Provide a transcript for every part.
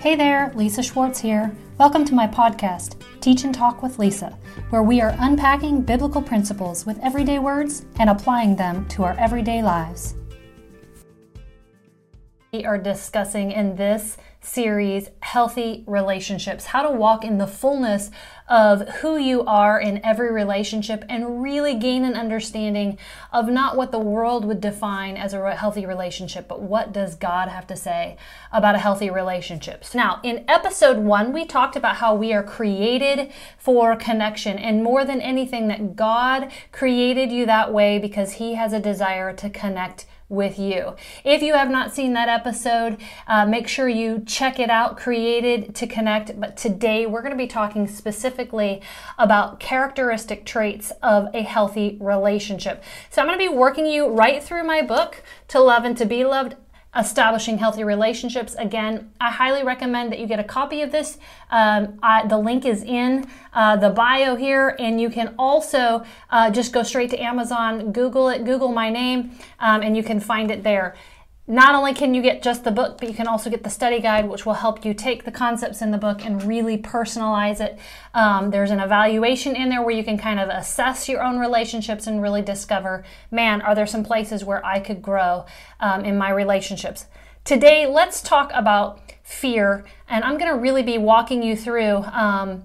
Hey there, Lisa Schwartz here. Welcome to my podcast, Teach and Talk with Lisa, where we are unpacking biblical principles with everyday words and applying them to our everyday lives. We are discussing in this series healthy relationships, how to walk in the fullness of who you are in every relationship and really gain an understanding of not what the world would define as a healthy relationship, but what does God have to say about a healthy relationship. Now, in episode one, we talked about how we are created for connection and more than anything that God created you that way because he has a desire to connect with you. If you have not seen that episode, uh, make sure you check it out, Created to Connect. But today we're going to be talking specifically about characteristic traits of a healthy relationship. So I'm going to be working you right through my book, To Love and to Be Loved establishing healthy relationships. Again, I highly recommend that you get a copy of this. Um, I, the link is in uh, the bio here, and you can also uh, just go straight to Amazon, Google it, Google my name, um, and you can find it there. Not only can you get just the book, but you can also get the study guide, which will help you take the concepts in the book and really personalize it. Um, there's an evaluation in there where you can kind of assess your own relationships and really discover, man, are there some places where I could grow um, in my relationships? Today, let's talk about fear, and I'm going to really be walking you through. Um,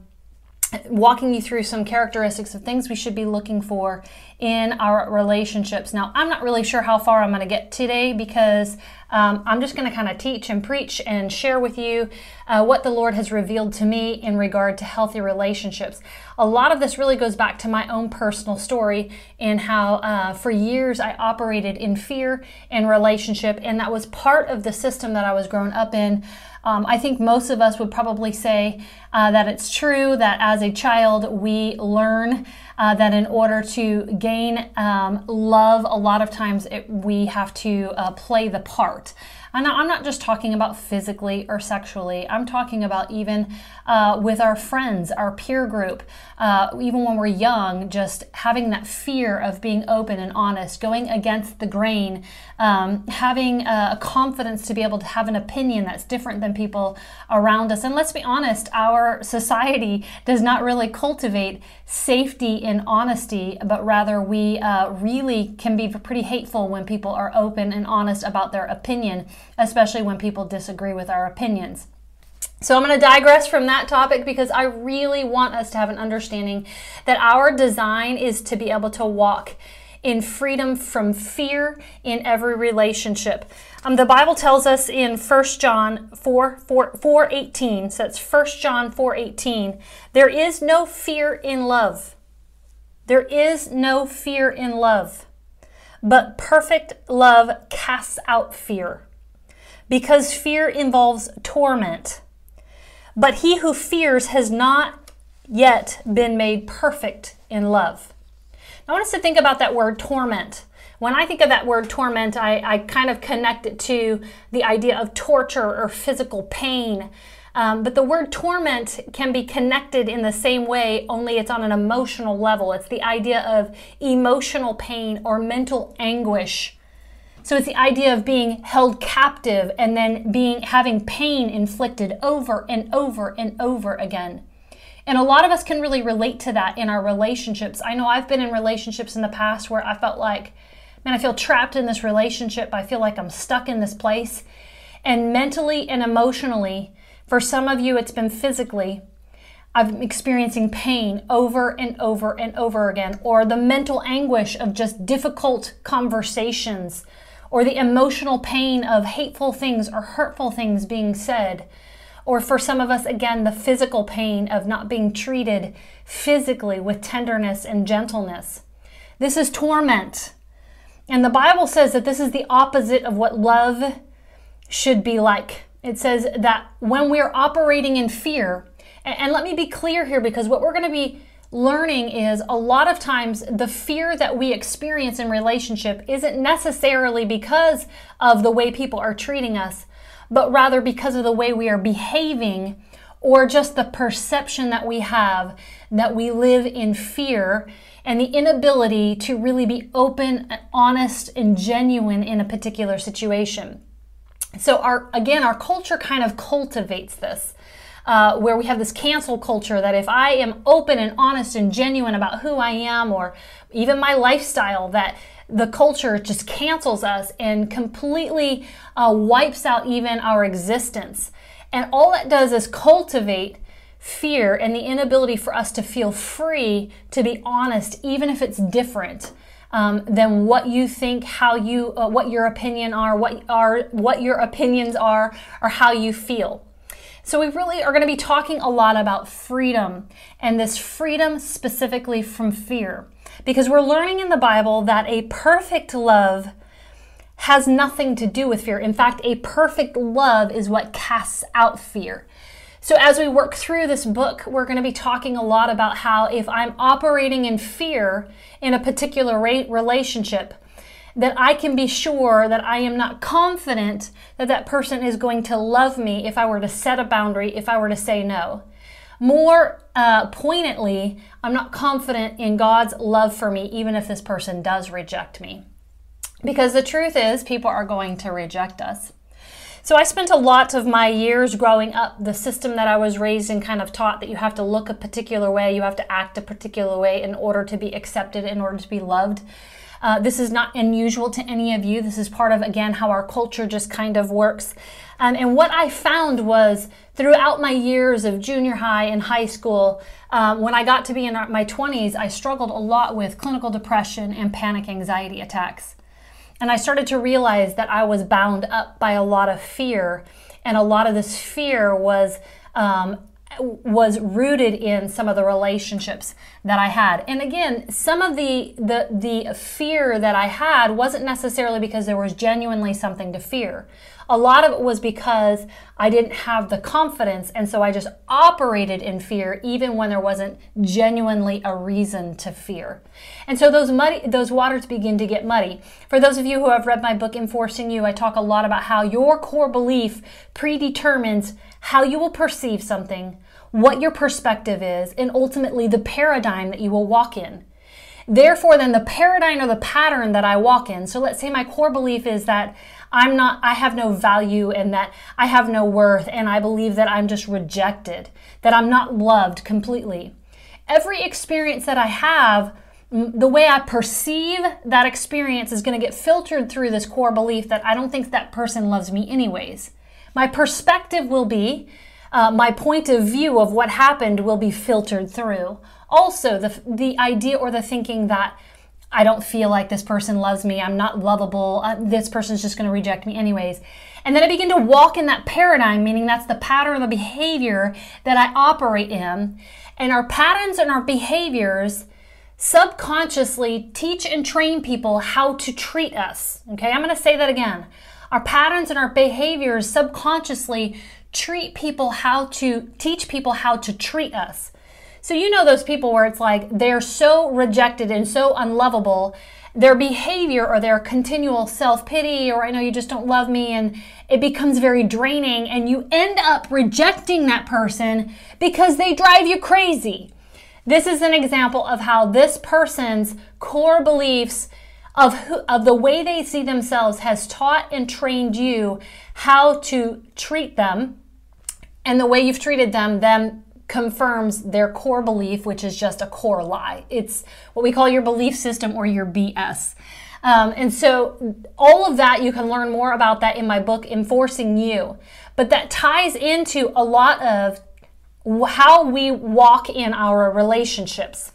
walking you through some characteristics of things we should be looking for in our relationships. Now, I'm not really sure how far I'm going to get today because um, I'm just going to kind of teach and preach and share with you uh, what the Lord has revealed to me in regard to healthy relationships. A lot of this really goes back to my own personal story and how uh, for years I operated in fear in relationship, and that was part of the system that I was grown up in. Um, I think most of us would probably say uh, that it's true that as a child we learn uh, that in order to gain um, love, a lot of times it, we have to uh, play the part. And I'm not just talking about physically or sexually. I'm talking about even uh, with our friends, our peer group, uh, even when we're young, just having that fear of being open and honest, going against the grain, um, having a confidence to be able to have an opinion that's different than people around us. And let's be honest, our society does not really cultivate safety in honesty, but rather we uh, really can be pretty hateful when people are open and honest about their opinion especially when people disagree with our opinions. So I'm going to digress from that topic because I really want us to have an understanding that our design is to be able to walk in freedom from fear in every relationship. Um, the Bible tells us in 1 John 4, 4, 4 18, so it's 1 John 4 18, there is no fear in love. There is no fear in love, but perfect love casts out fear because fear involves torment. But he who fears has not yet been made perfect in love. Now, I want us to think about that word torment. When I think of that word torment, I, I kind of connect it to the idea of torture or physical pain. Um, but the word torment can be connected in the same way, only it's on an emotional level. It's the idea of emotional pain or mental anguish so it's the idea of being held captive and then being having pain inflicted over and over and over again. And a lot of us can really relate to that in our relationships. I know I've been in relationships in the past where I felt like, man, I feel trapped in this relationship. I feel like I'm stuck in this place. And mentally and emotionally, for some of you, it's been physically. I'm experiencing pain over and over and over again, or the mental anguish of just difficult conversations or the emotional pain of hateful things or hurtful things being said. Or for some of us, again, the physical pain of not being treated physically with tenderness and gentleness. This is torment. And the Bible says that this is the opposite of what love should be like. It says that when we're operating in fear, and, let me be clear here because what we're going to be learning is a lot of times the fear that we experience in relationship isn't necessarily because of the way people are treating us, but rather because of the way we are behaving or just the perception that we have that we live in fear and the inability to really be open, honest, and genuine in a particular situation. So our again, our culture kind of cultivates this. Uh, where we have this cancel culture that if I am open and honest and genuine about who I am or even my lifestyle, that the culture just cancels us and completely uh, wipes out even our existence. And all that does is cultivate fear and the inability for us to feel free to be honest, even if it's different. Um, than what you think, how you, uh, what your opinion are, what are, what your opinions are, or how you feel. So we really are going to be talking a lot about freedom and this freedom specifically from fear, because we're learning in the Bible that a perfect love has nothing to do with fear. In fact, a perfect love is what casts out fear. So, as we work through this book, we're going to be talking a lot about how if I'm operating in fear in a particular relationship, that I can be sure that I am not confident that that person is going to love me if I were to set a boundary, if I were to say no. More uh, poignantly, I'm not confident in God's love for me, even if this person does reject me. Because the truth is, people are going to reject us. So I spent a lot of my years growing up, the system that I was raised in kind of taught that you have to look a particular way, you have to act a particular way in order to be accepted, in order to be loved. Uh, this is not unusual to any of you. This is part of, again, how our culture just kind of works. Um, and what I found was throughout my years of junior high and high school, um, when I got to be in my 20s, I struggled a lot with clinical depression and panic anxiety attacks. And I started to realize that I was bound up by a lot of fear. And a lot of this fear was um, was rooted in some of the relationships that I had. And again, some of the, the the fear that I had wasn't necessarily because there was genuinely something to fear. A lot of it was because I didn't have the confidence and so I just operated in fear even when there wasn't genuinely a reason to fear. And so those muddy those waters begin to get muddy. For those of you who have read my book Enforcing You, I talk a lot about how your core belief predetermines how you will perceive something, what your perspective is, and ultimately the paradigm that you will walk in. Therefore, then the paradigm or the pattern that I walk in. So let's say my core belief is that I'm not, I have no value and that I have no worth and I believe that I'm just rejected, that I'm not loved completely. Every experience that I have, the way I perceive that experience is going to get filtered through this core belief that I don't think that person loves me anyways. My perspective will be, uh, my point of view of what happened will be filtered through. Also, the, the idea or the thinking that I don't feel like this person loves me, I'm not lovable, uh, this person's just going to reject me anyways. And then I begin to walk in that paradigm, meaning that's the pattern of the behavior that I operate in. And our patterns and our behaviors subconsciously teach and train people how to treat us. Okay, I'm going to say that again. Our patterns and our behaviors subconsciously treat people how to teach people how to treat us. So you know those people where it's like they're so rejected and so unlovable, their behavior or their continual self-pity or I know you just don't love me and it becomes very draining and you end up rejecting that person because they drive you crazy. This is an example of how this person's core beliefs of, who, of the way they see themselves has taught and trained you how to treat them. And the way you've treated them then confirms their core belief, which is just a core lie. It's what we call your belief system or your BS. Um, and so, all of that, you can learn more about that in my book, Enforcing You. But that ties into a lot of how we walk in our relationships.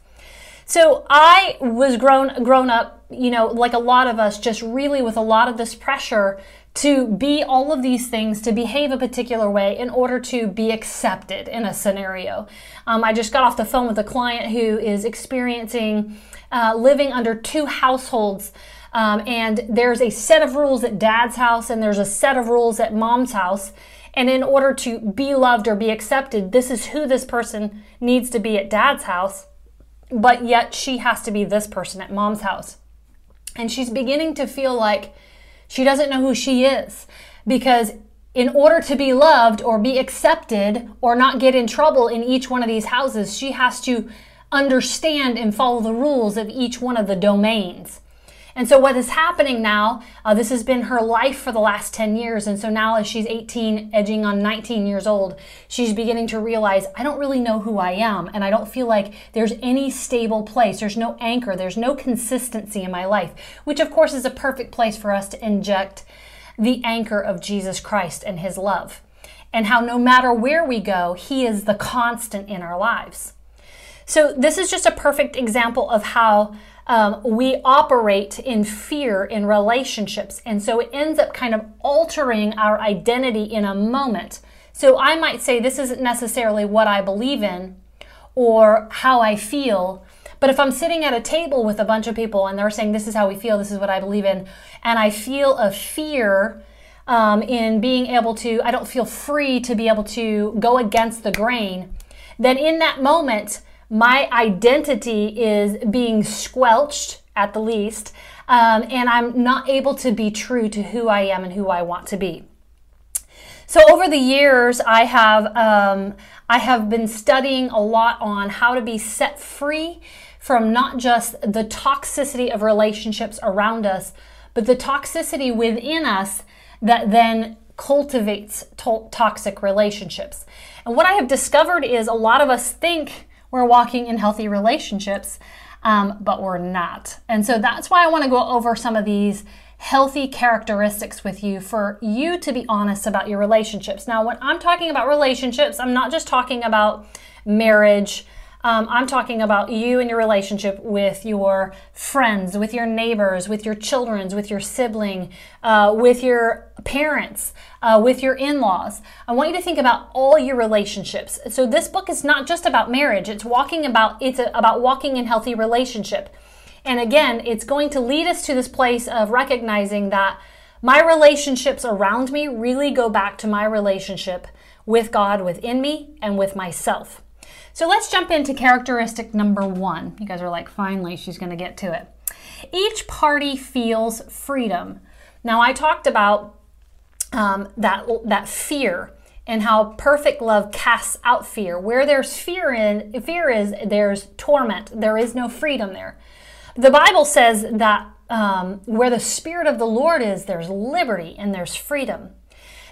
So I was grown grown up, you know, like a lot of us, just really with a lot of this pressure to be all of these things, to behave a particular way in order to be accepted in a scenario. Um, I just got off the phone with a client who is experiencing uh, living under two households. Um, and there's a set of rules at dad's house, and there's a set of rules at mom's house. And in order to be loved or be accepted, this is who this person needs to be at dad's house but yet she has to be this person at mom's house. And she's beginning to feel like she doesn't know who she is because in order to be loved or be accepted or not get in trouble in each one of these houses, she has to understand and follow the rules of each one of the domains. And so, what is happening now, uh, this has been her life for the last 10 years. And so now, as she's 18, edging on 19 years old, she's beginning to realize I don't really know who I am. And I don't feel like there's any stable place. There's no anchor. There's no consistency in my life, which, of course, is a perfect place for us to inject the anchor of Jesus Christ and his love. And how no matter where we go, he is the constant in our lives. So, this is just a perfect example of how um, we operate in fear in relationships. And so it ends up kind of altering our identity in a moment. So I might say this isn't necessarily what I believe in or how I feel. But if I'm sitting at a table with a bunch of people and they're saying, This is how we feel, this is what I believe in, and I feel a fear um, in being able to, I don't feel free to be able to go against the grain, then in that moment, my identity is being squelched at the least, um, and I'm not able to be true to who I am and who I want to be. So over the years, I have um, I have been studying a lot on how to be set free from not just the toxicity of relationships around us, but the toxicity within us that then cultivates to- toxic relationships. And what I have discovered is a lot of us think we're walking in healthy relationships, um, but we're not. And so that's why I want to go over some of these healthy characteristics with you for you to be honest about your relationships. Now, when I'm talking about relationships, I'm not just talking about marriage um, I'm talking about you and your relationship with your friends, with your neighbors, with your children, with your sibling, uh, with your parents, uh, with your in laws. I want you to think about all your relationships. So this book is not just about marriage. It's walking about it's a, about walking in healthy relationship. And again, it's going to lead us to this place of recognizing that my relationships around me really go back to my relationship with God within me and with myself. So let's jump into characteristic number one. You guys are like, finally, she's going to get to it. Each party feels freedom. Now, I talked about um, that, that fear and how perfect love casts out fear. Where there's fear in fear is there's torment. There is no freedom there. The Bible says that um, where the Spirit of the Lord is, there's liberty and there's freedom.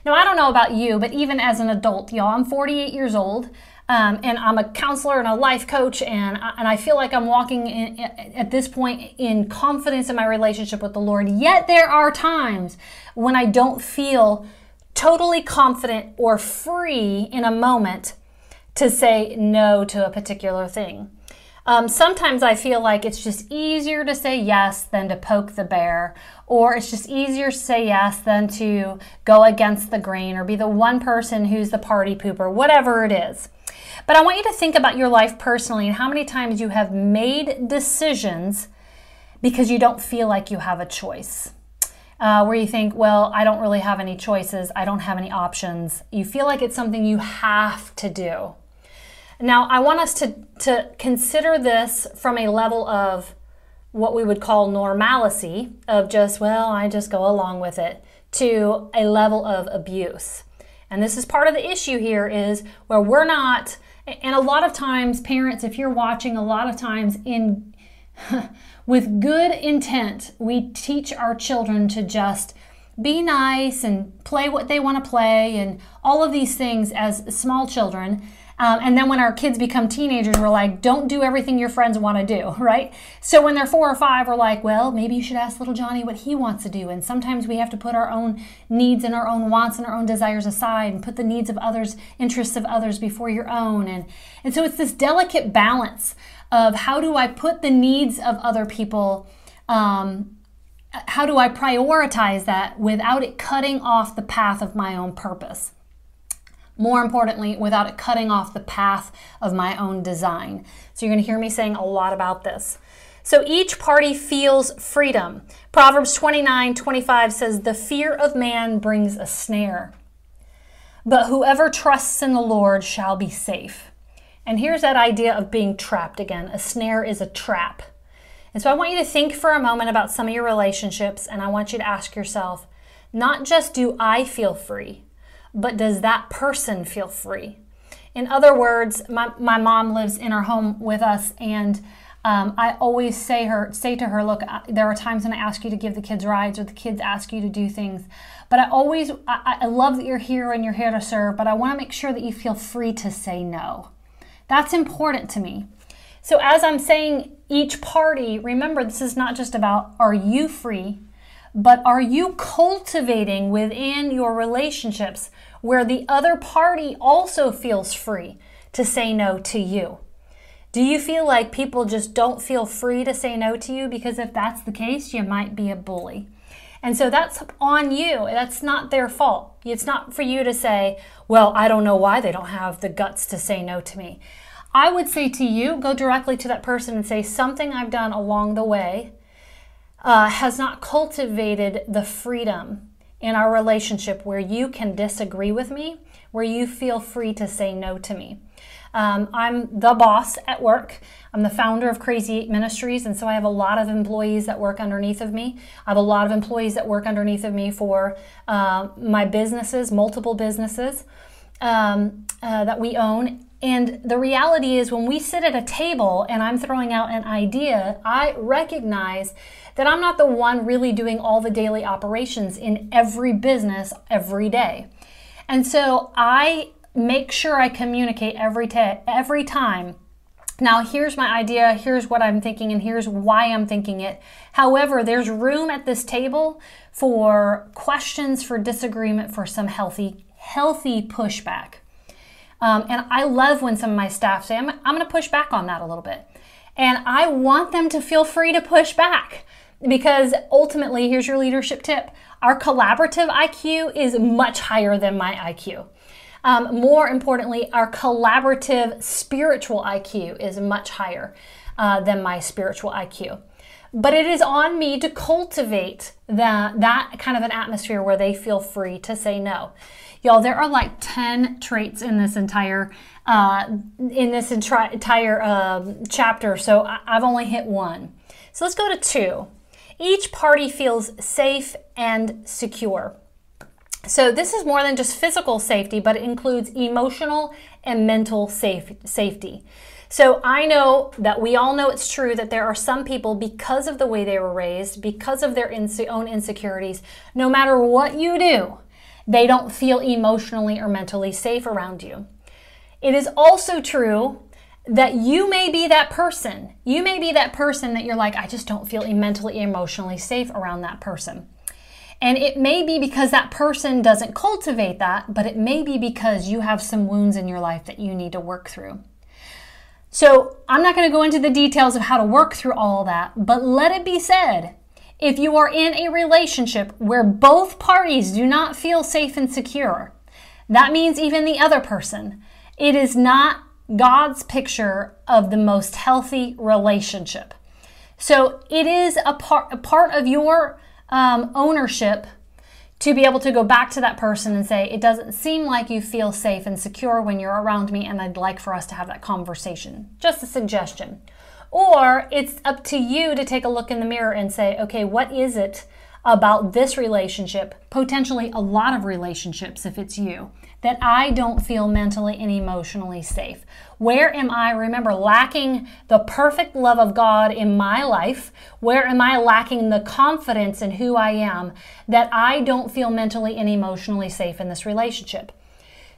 Now, I don't know about you, but even as an adult, y'all, I'm 48 years old. Um, and I'm a counselor and a life coach, and I, and I feel like I'm walking in, at this point in confidence in my relationship with the Lord. Yet there are times when I don't feel totally confident or free in a moment to say no to a particular thing. Um, sometimes I feel like it's just easier to say yes than to poke the bear, or it's just easier to say yes than to go against the grain or be the one person who's the party pooper, whatever it is. But I want you to think about your life personally and how many times you have made decisions because you don't feel like you have a choice. Uh, where you think, well, I don't really have any choices, I don't have any options. You feel like it's something you have to do. Now, I want us to, to consider this from a level of what we would call normalcy, of just, well, I just go along with it, to a level of abuse. And this is part of the issue here is where we're not and a lot of times, parents, if you're watching, a lot of times in with good intent, we teach our children to just be nice and play what they want to play and all of these things as small children. Um, and then when our kids become teenagers, we're like, don't do everything your friends want to do, right? So when they're four or five, we're like, well, maybe you should ask little Johnny what he wants to do. And sometimes we have to put our own needs and our own wants and our own desires aside and put the needs of others, interests of others before your own. And, and so it's this delicate balance of how do I put the needs of other people um, how do I prioritize that without it cutting off the path of my own purpose? More importantly, without it cutting off the path of my own design. So you're going to hear me saying a lot about this. So each party feels freedom. Proverbs 29 25 says, The fear of man brings a snare, but whoever trusts in the Lord shall be safe. And here's that idea of being trapped again. A snare is a trap. And so I want you to think for a moment about some of your relationships, and I want you to ask yourself, not just do I feel free, but does that person feel free? In other words, my, my mom lives in our home with us, and Um, I always say her say to her, look, there are times when I ask you to give the kids rides or the kids ask you to do things, but I always I, I love that you're here and you're here to serve, but I want to make sure that you feel free to say no. That's important to me. So as I'm saying each party, remember this is not just about are you free, but are you cultivating within your relationships where the other party also feels free to say no to you? Do you feel like people just don't feel free to say no to you? Because if that's the case, you might be a bully. And so that's on you. That's not their fault. It's not for you to say, well, I don't know why they don't have the guts to say no to me. I would say to you, go directly to that person and say, something I've done along the way uh, has not cultivated the freedom in our relationship where you can disagree with me, where you feel free to say no to me. Um, I'm the boss at work. I'm the founder of Crazy Eight Ministries, and so I have a lot of employees that work underneath of me. I have a lot of employees that work underneath of me for uh, my businesses, multiple businesses um, uh, that we own. And the reality is, when we sit at a table and I'm throwing out an idea, I recognize that I'm not the one really doing all the daily operations in every business every day. And so I make sure I communicate every, every time. Now, here's my idea, here's what I'm thinking, and here's why I'm thinking it. However, there's room at this table for questions, for disagreement, for some healthy, healthy pushback. Um, and I love when some of my staff say, I'm, I'm going to push back on that a little bit. And I want them to feel free to push back because ultimately, here's your leadership tip our collaborative IQ is much higher than my IQ. Um, more importantly, our collaborative spiritual IQ is much higher uh, than my spiritual IQ. But it is on me to cultivate that, that kind of an atmosphere where they feel free to say no. Y'all, there are like 10 traits in this entire uh, in this entire uh, chapter, so I've only hit one. So let's go to two. Each party feels safe and secure. So this is more than just physical safety, but it includes emotional and mental safe, safety. So I know that we all know it's true that there are some people, because of the way they were raised, because of their own insecurities, no matter what you do, they don't feel emotionally or mentally safe around you. It is also true that you may be that person. You may be that person that you're like, I just don't feel mentally, emotionally safe around that person. And it may be because that person doesn't cultivate that, but it may be because you have some wounds in your life that you need to work through. So, I'm not going to go into the details of how to work through all that, but let it be said if you are in a relationship where both parties do not feel safe and secure, that means even the other person, it is not God's picture of the most healthy relationship. So, it is a part, a part of your um, ownership to be able to go back to that person and say, It doesn't seem like you feel safe and secure when you're around me, and I'd like for us to have that conversation. Just a suggestion. Or it's up to you to take a look in the mirror and say, Okay, what is it about this relationship, potentially a lot of relationships if it's you, that I don't feel mentally and emotionally safe? Where am I, remember, lacking the perfect love of God in my life? Where am I lacking the confidence in who I am that I don't feel mentally and emotionally safe in this relationship?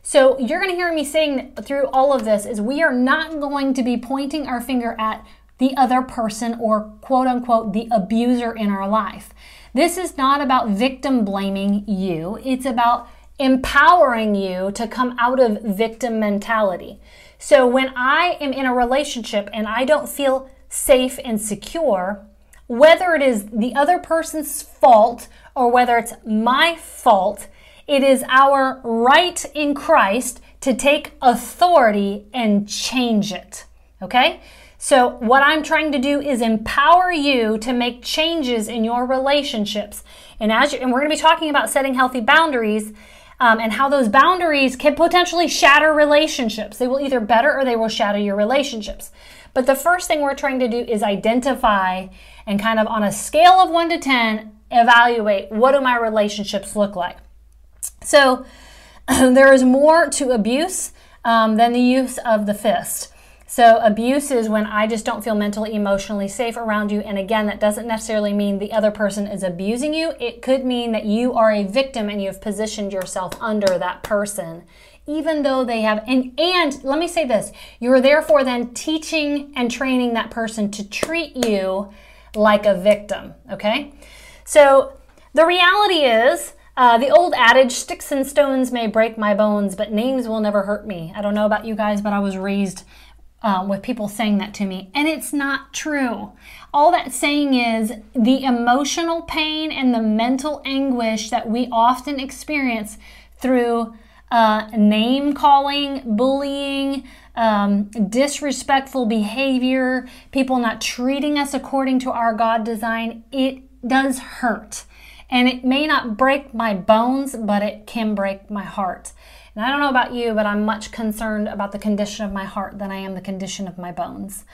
So you're going to hear me saying through all of this is we are not going to be pointing our finger at the other person or quote unquote the abuser in our life. This is not about victim blaming you. It's about empowering you to come out of victim mentality. So when I am in a relationship and I don't feel safe and secure, whether it is the other person's fault or whether it's my fault, it is our right in Christ to take authority and change it. Okay? So, what I'm trying to do is empower you to make changes in your relationships. And as you, and we're going to be talking about setting healthy boundaries um, and how those boundaries can potentially shatter relationships. They will either better or they will shatter your relationships. But the first thing we're trying to do is identify and kind of on a scale of 1 to 10 evaluate what do my relationships look like. So there is more to abuse um, than the use of the fist. So, abuse is when I just don't feel mentally, emotionally safe around you. And again, that doesn't necessarily mean the other person is abusing you. It could mean that you are a victim and you have positioned yourself under that person, even though they have. And, and let me say this you're therefore then teaching and training that person to treat you like a victim, okay? So, the reality is, uh, the old adage, sticks and stones may break my bones, but names will never hurt me. I don't know about you guys, but I was raised um, with people saying that to me, and it's not true. All that saying is the emotional pain and the mental anguish that we often experience through uh, name calling, bullying, um, disrespectful behavior, people not treating us according to our God design, it does hurt. And it may not break my bones, but it can break my heart. And I don't know about you, but I'm much concerned about the condition of my heart than I am the condition of my bones.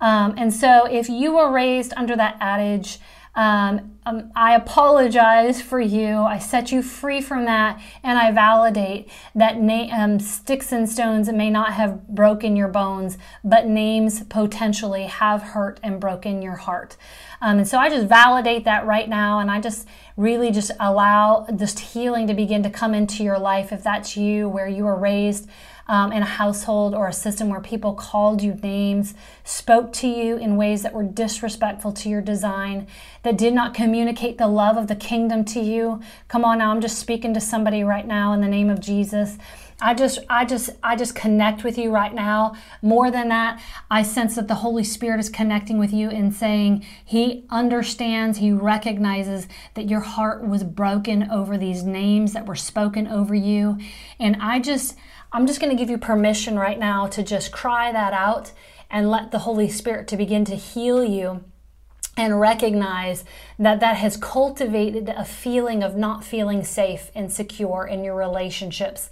Um, and so if you were raised under that adage, um, um, I apologize for you. I set you free from that, and I validate that na- um, sticks and stones may not have broken your bones, but names potentially have hurt and broken your heart. Um, and so I just validate that right now, and I just really just allow this healing to begin to come into your life if that's you, where you were raised um, in a household or a system where people called you names, spoke to you in ways that were disrespectful to your design, that did not communicate the love of the kingdom to you. Come on now, I'm just speaking to somebody right now in the name of Jesus. I just I just I just connect with you right now. More than that, I sense that the Holy Spirit is connecting with you and saying he understands, he recognizes that your heart was broken over these names that were spoken over you. And I just I'm just going to give you permission right now to just cry that out and let the Holy Spirit to begin to heal you and recognize that that has cultivated a feeling of not feeling safe and secure in your relationships.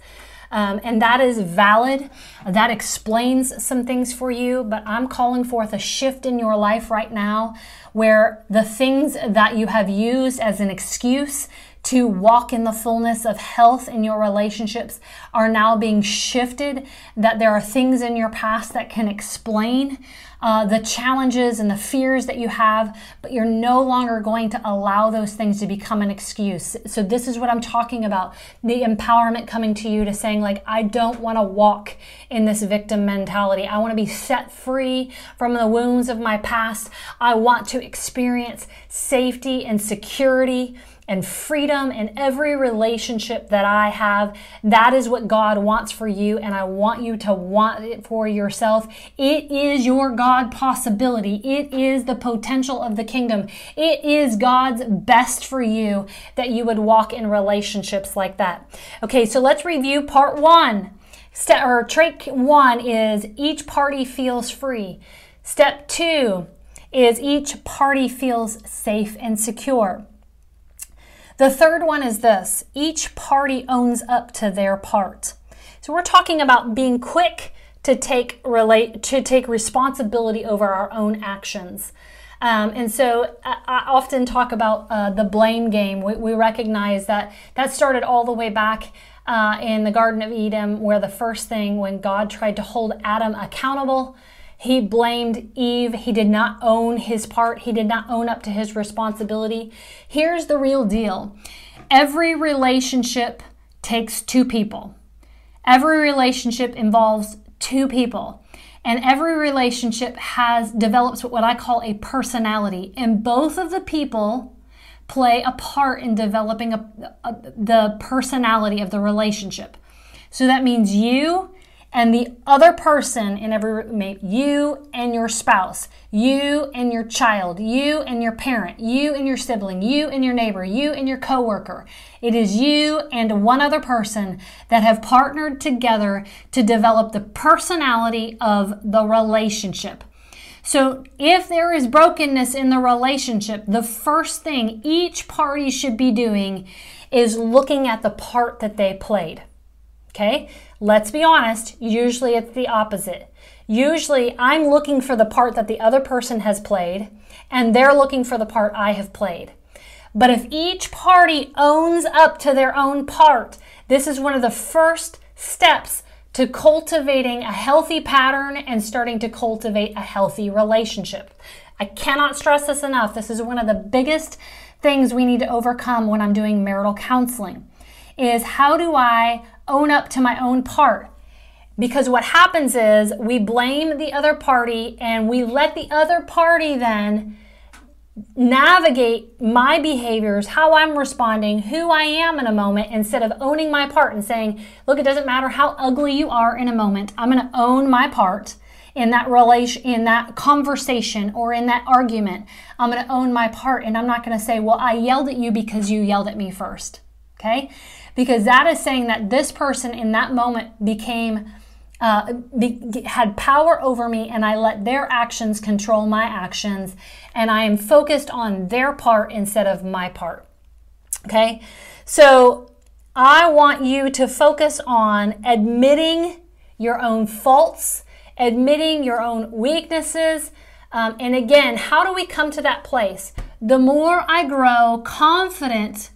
Um, and that is valid. That explains some things for you, but I'm calling forth a shift in your life right now where the things that you have used as an excuse to walk in the fullness of health in your relationships are now being shifted, that there are things in your past that can explain uh, the challenges and the fears that you have, but you're no longer going to allow those things to become an excuse. So, this is what I'm talking about the empowerment coming to you to saying, like, I don't want to walk in this victim mentality. I want to be set free from the wounds of my past. I want to experience safety and security and freedom in every relationship that I have. That is what God wants for you, and I want you to want it for yourself. It is your God possibility, it is the potential of the kingdom. It is God's best for you that you would walk in relationships like that. Okay, so let's review part one. Step or trait one is each party feels free. Step two is each party feels safe and secure. The third one is this each party owns up to their part. So we're talking about being quick to take relate to take responsibility over our own actions. Um, and so I, I, often talk about uh, the blame game. We, we, recognize that that started all the way back uh, in the Garden of Eden, where the first thing when God tried to hold Adam accountable he blamed Eve. He did not own his part. He did not own up to his responsibility. Here's the real deal every relationship takes two people, every relationship involves two people. And every relationship has develops what I call a personality, and both of the people play a part in developing a, a, the personality of the relationship. So that means you and the other person in every roommate, you and your spouse, you and your child, you and your parent, you and your sibling, you and your neighbor, you and your coworker. It is you and one other person that have partnered together to develop the personality of the relationship. So, if there is brokenness in the relationship, the first thing each party should be doing is looking at the part that they played. Okay? Let's be honest, usually it's the opposite. Usually I'm looking for the part that the other person has played, and they're looking for the part I have played. But if each party owns up to their own part, this is one of the first steps to cultivating a healthy pattern and starting to cultivate a healthy relationship. I cannot stress this enough. This is one of the biggest things we need to overcome when I'm doing marital counseling is how do I own up to my own part? Because what happens is we blame the other party and we let the other party then navigate my behaviors, how I'm responding, who I am in a moment, instead of owning my part and saying, look, it doesn't matter how ugly you are in a moment. I'm going to own my part in that relation, in that conversation or in that argument. I'm going to own my part and I'm not going to say, well, I yelled at you because you yelled at me first. Okay. Because that is saying that this person in that moment became uh, be, had power over me and I let their actions control my actions and I am focused on their part instead of my part. Okay, so I want you to focus on admitting your own faults, admitting your own weaknesses. Um, and again, how do we come to that place? The more I grow confident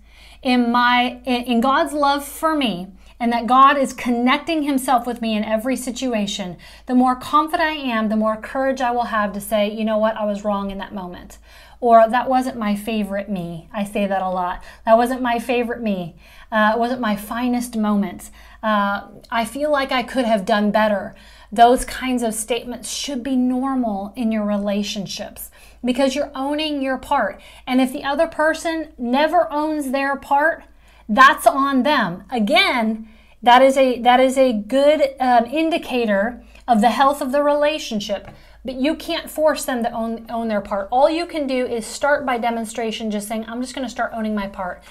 in my in, God's love for me, and that God is connecting Himself with me in every situation, the more confident I am, the more courage I will have to say, you know what, I was wrong in that moment. Or that wasn't my favorite me. I say that a lot. That wasn't my favorite me. Uh, it wasn't my finest moment. Uh, I feel like I could have done better. Those kinds of statements should be normal in your relationships because you're owning your part. And if the other person never owns their part, that's on them. Again, that is a that is a good um, indicator of the health of the relationship. But you can't force them to own own their part. All you can do is start by demonstration, just saying, "I'm just going to start owning my part,"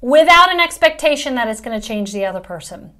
without an expectation that it's going to change the other person.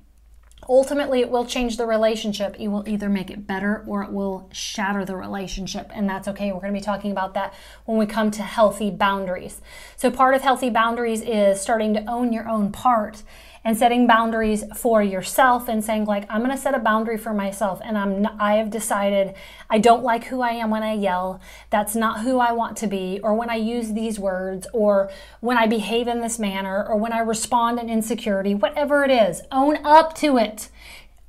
Ultimately, it will change the relationship. It will either make it better or it will shatter the relationship. And that's okay. We're going to be talking about that when we come to healthy boundaries. So, part of healthy boundaries is starting to own your own part and setting boundaries for yourself and saying like i'm going to set a boundary for myself and i'm not, i have decided i don't like who i am when i yell. That's not who i want to be or when i use these words or when i behave in this manner or when i respond in insecurity whatever it is own up to it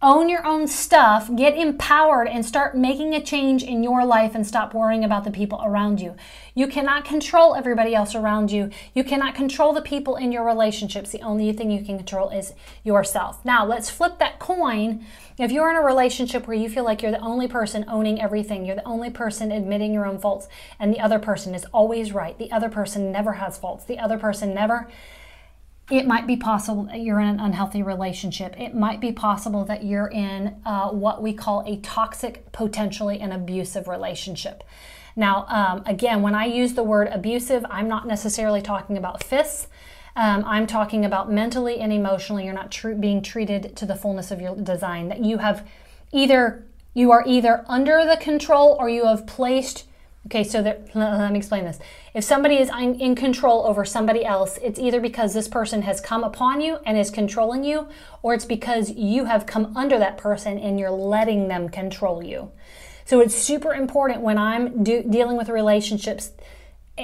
own your own stuff, get empowered, and start making a change in your life and stop worrying about the people around you. You cannot control everybody else around you. You cannot control the people in your relationships. The only thing you can control is yourself. Now, let's flip that coin. If you're in a relationship where you feel like you're the only person owning everything, you're the only person admitting your own faults, and the other person is always right, the other person never has faults, the other person never it might be possible that you're in an unhealthy relationship. It might be possible that you're in uh, what we call a toxic, potentially an abusive relationship. Now, um, again, when I use the word abusive, I'm not necessarily talking about fists. Um, I'm talking about mentally and emotionally. You're not tr- being treated to the fullness of your design. That you have either you are either under the control or you have placed Okay, so let me explain this. If somebody is in control over somebody else, it's either because this person has come upon you and is controlling you, or it's because you have come under that person and you're letting them control you. So it's super important when I'm do, dealing with relationships,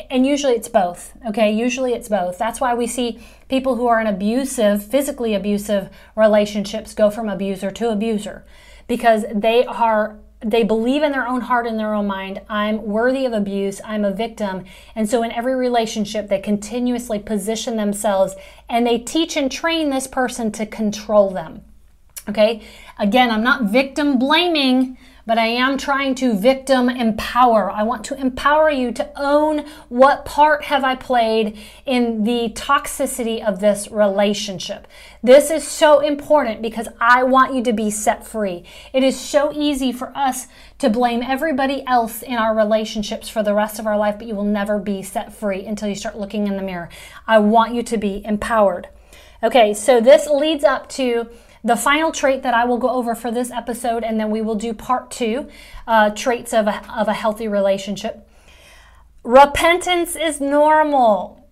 and usually it's both. Okay, usually it's both. That's why we see people who are in abusive, physically abusive relationships go from abuser to abuser because they are they believe in their own heart and their own mind. I'm worthy of abuse. I'm a victim. And so in every relationship they continuously position themselves and they teach and train this person to control them. Okay? Again i'm not victim blaming but I am trying to victim empower. I want to empower you to own what part have I played in the toxicity of this relationship. This is so important because I want you to be set free. It is so easy for us to blame everybody else in our relationships for the rest of our life, but you will never be set free until you start looking in the mirror. I want you to be empowered. Okay, so this leads up to the final trait that I will go over for this episode, and then we will do part two uh, traits of a, of a healthy relationship. Repentance is normal.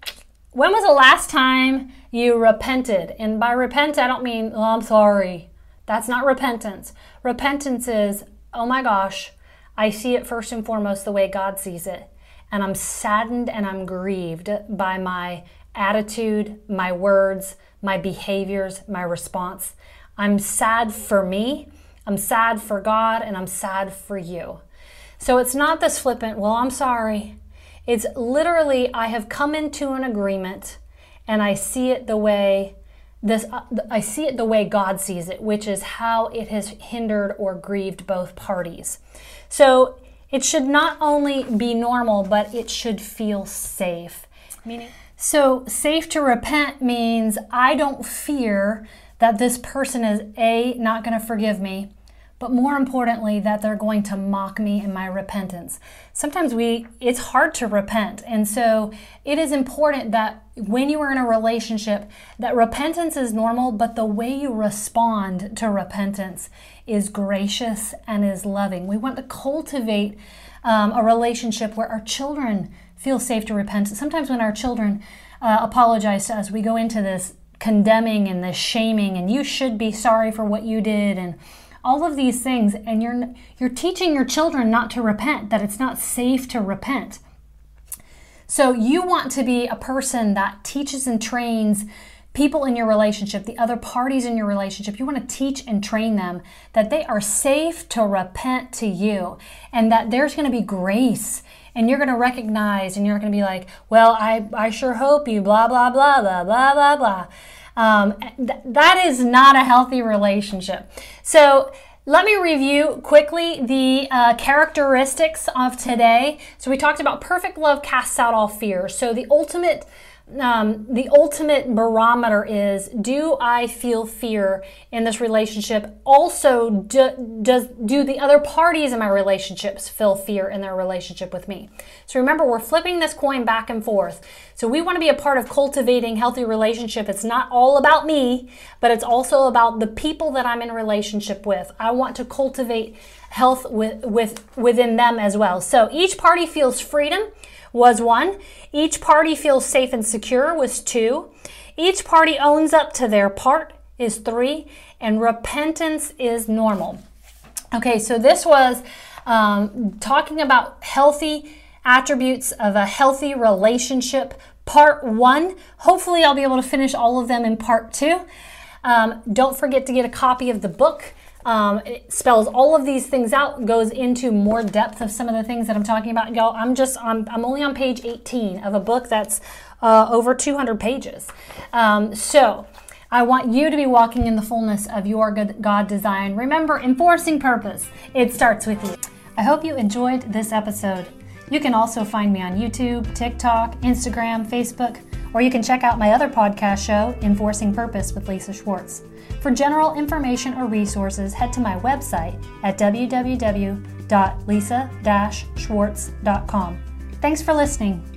When was the last time you repented? And by repent, I don't mean, oh, I'm sorry. That's not repentance. Repentance is, oh my gosh, I see it first and foremost the way God sees it. And I'm saddened and I'm grieved by my attitude, my words, my behaviors, my response. I'm sad for me, I'm sad for God, and I'm sad for you. So it's not this flippant, well, I'm sorry. It's literally, I have come into an agreement and I see it the way this uh, I see it the way God sees it, which is how it has hindered or grieved both parties. So it should not only be normal, but it should feel safe. Meaning so safe to repent means I don't fear that this person is A, not going to forgive me, but more importantly, that they're going to mock me in my repentance. Sometimes we, it's hard to repent. And so it is important that when you are in a relationship, that repentance is normal, but the way you respond to repentance is gracious and is loving. We want to cultivate um, a relationship where our children feel safe to repent. Sometimes when our children uh, apologize to us, we go into this condemning and the shaming, and you should be sorry for what you did, and all of these things. And you're you're teaching your children not to repent that it's not safe to repent. So you want to be a person that teaches and trains people in your relationship the other parties in your relationship. You want to teach and train them that they are safe to repent to you and that there's going to be grace and you're going to recognize and you're going to be like well i i sure hope you blah blah blah blah blah blah blah um, th- that is not a healthy relationship. So let me review quickly the uh, characteristics of today. So we talked about perfect love casts out all fear. So the ultimate um, the ultimate barometer is do I feel fear in this relationship? Also, do, does do the other parties in my relationships feel fear in their relationship with me? So remember, we're flipping this coin back and forth. So we want to be a part of cultivating healthy relationship. It's not all about me, but it's also about the people that I'm in relationship with. I want to cultivate health with, with within them as well. So each party feels freedom was one. Each party feels safe and secure was two. Each party owns up to their part is three. And repentance is normal. Okay, so this was um, talking about healthy attributes of a healthy relationship, part one. Hopefully, I'll be able to finish all of them in part two. Um, don't forget to get a copy of the book. Um, it spells all of these things out, goes into more depth of some of the things that I'm talking about. Y'all, I'm just, I'm, I'm only on page 18 of a book that's uh, over 200 pages. Um, so, I want you to be walking in the fullness of your God design. Remember, enforcing purpose, it starts with you. I hope you enjoyed this episode. You can also find me on YouTube, TikTok, Instagram, Facebook, or you can check out my other podcast show, Enforcing Purpose with Lisa Schwartz. For general information or resources, head to my website at www.lisa-schwartz.com. Thanks for listening.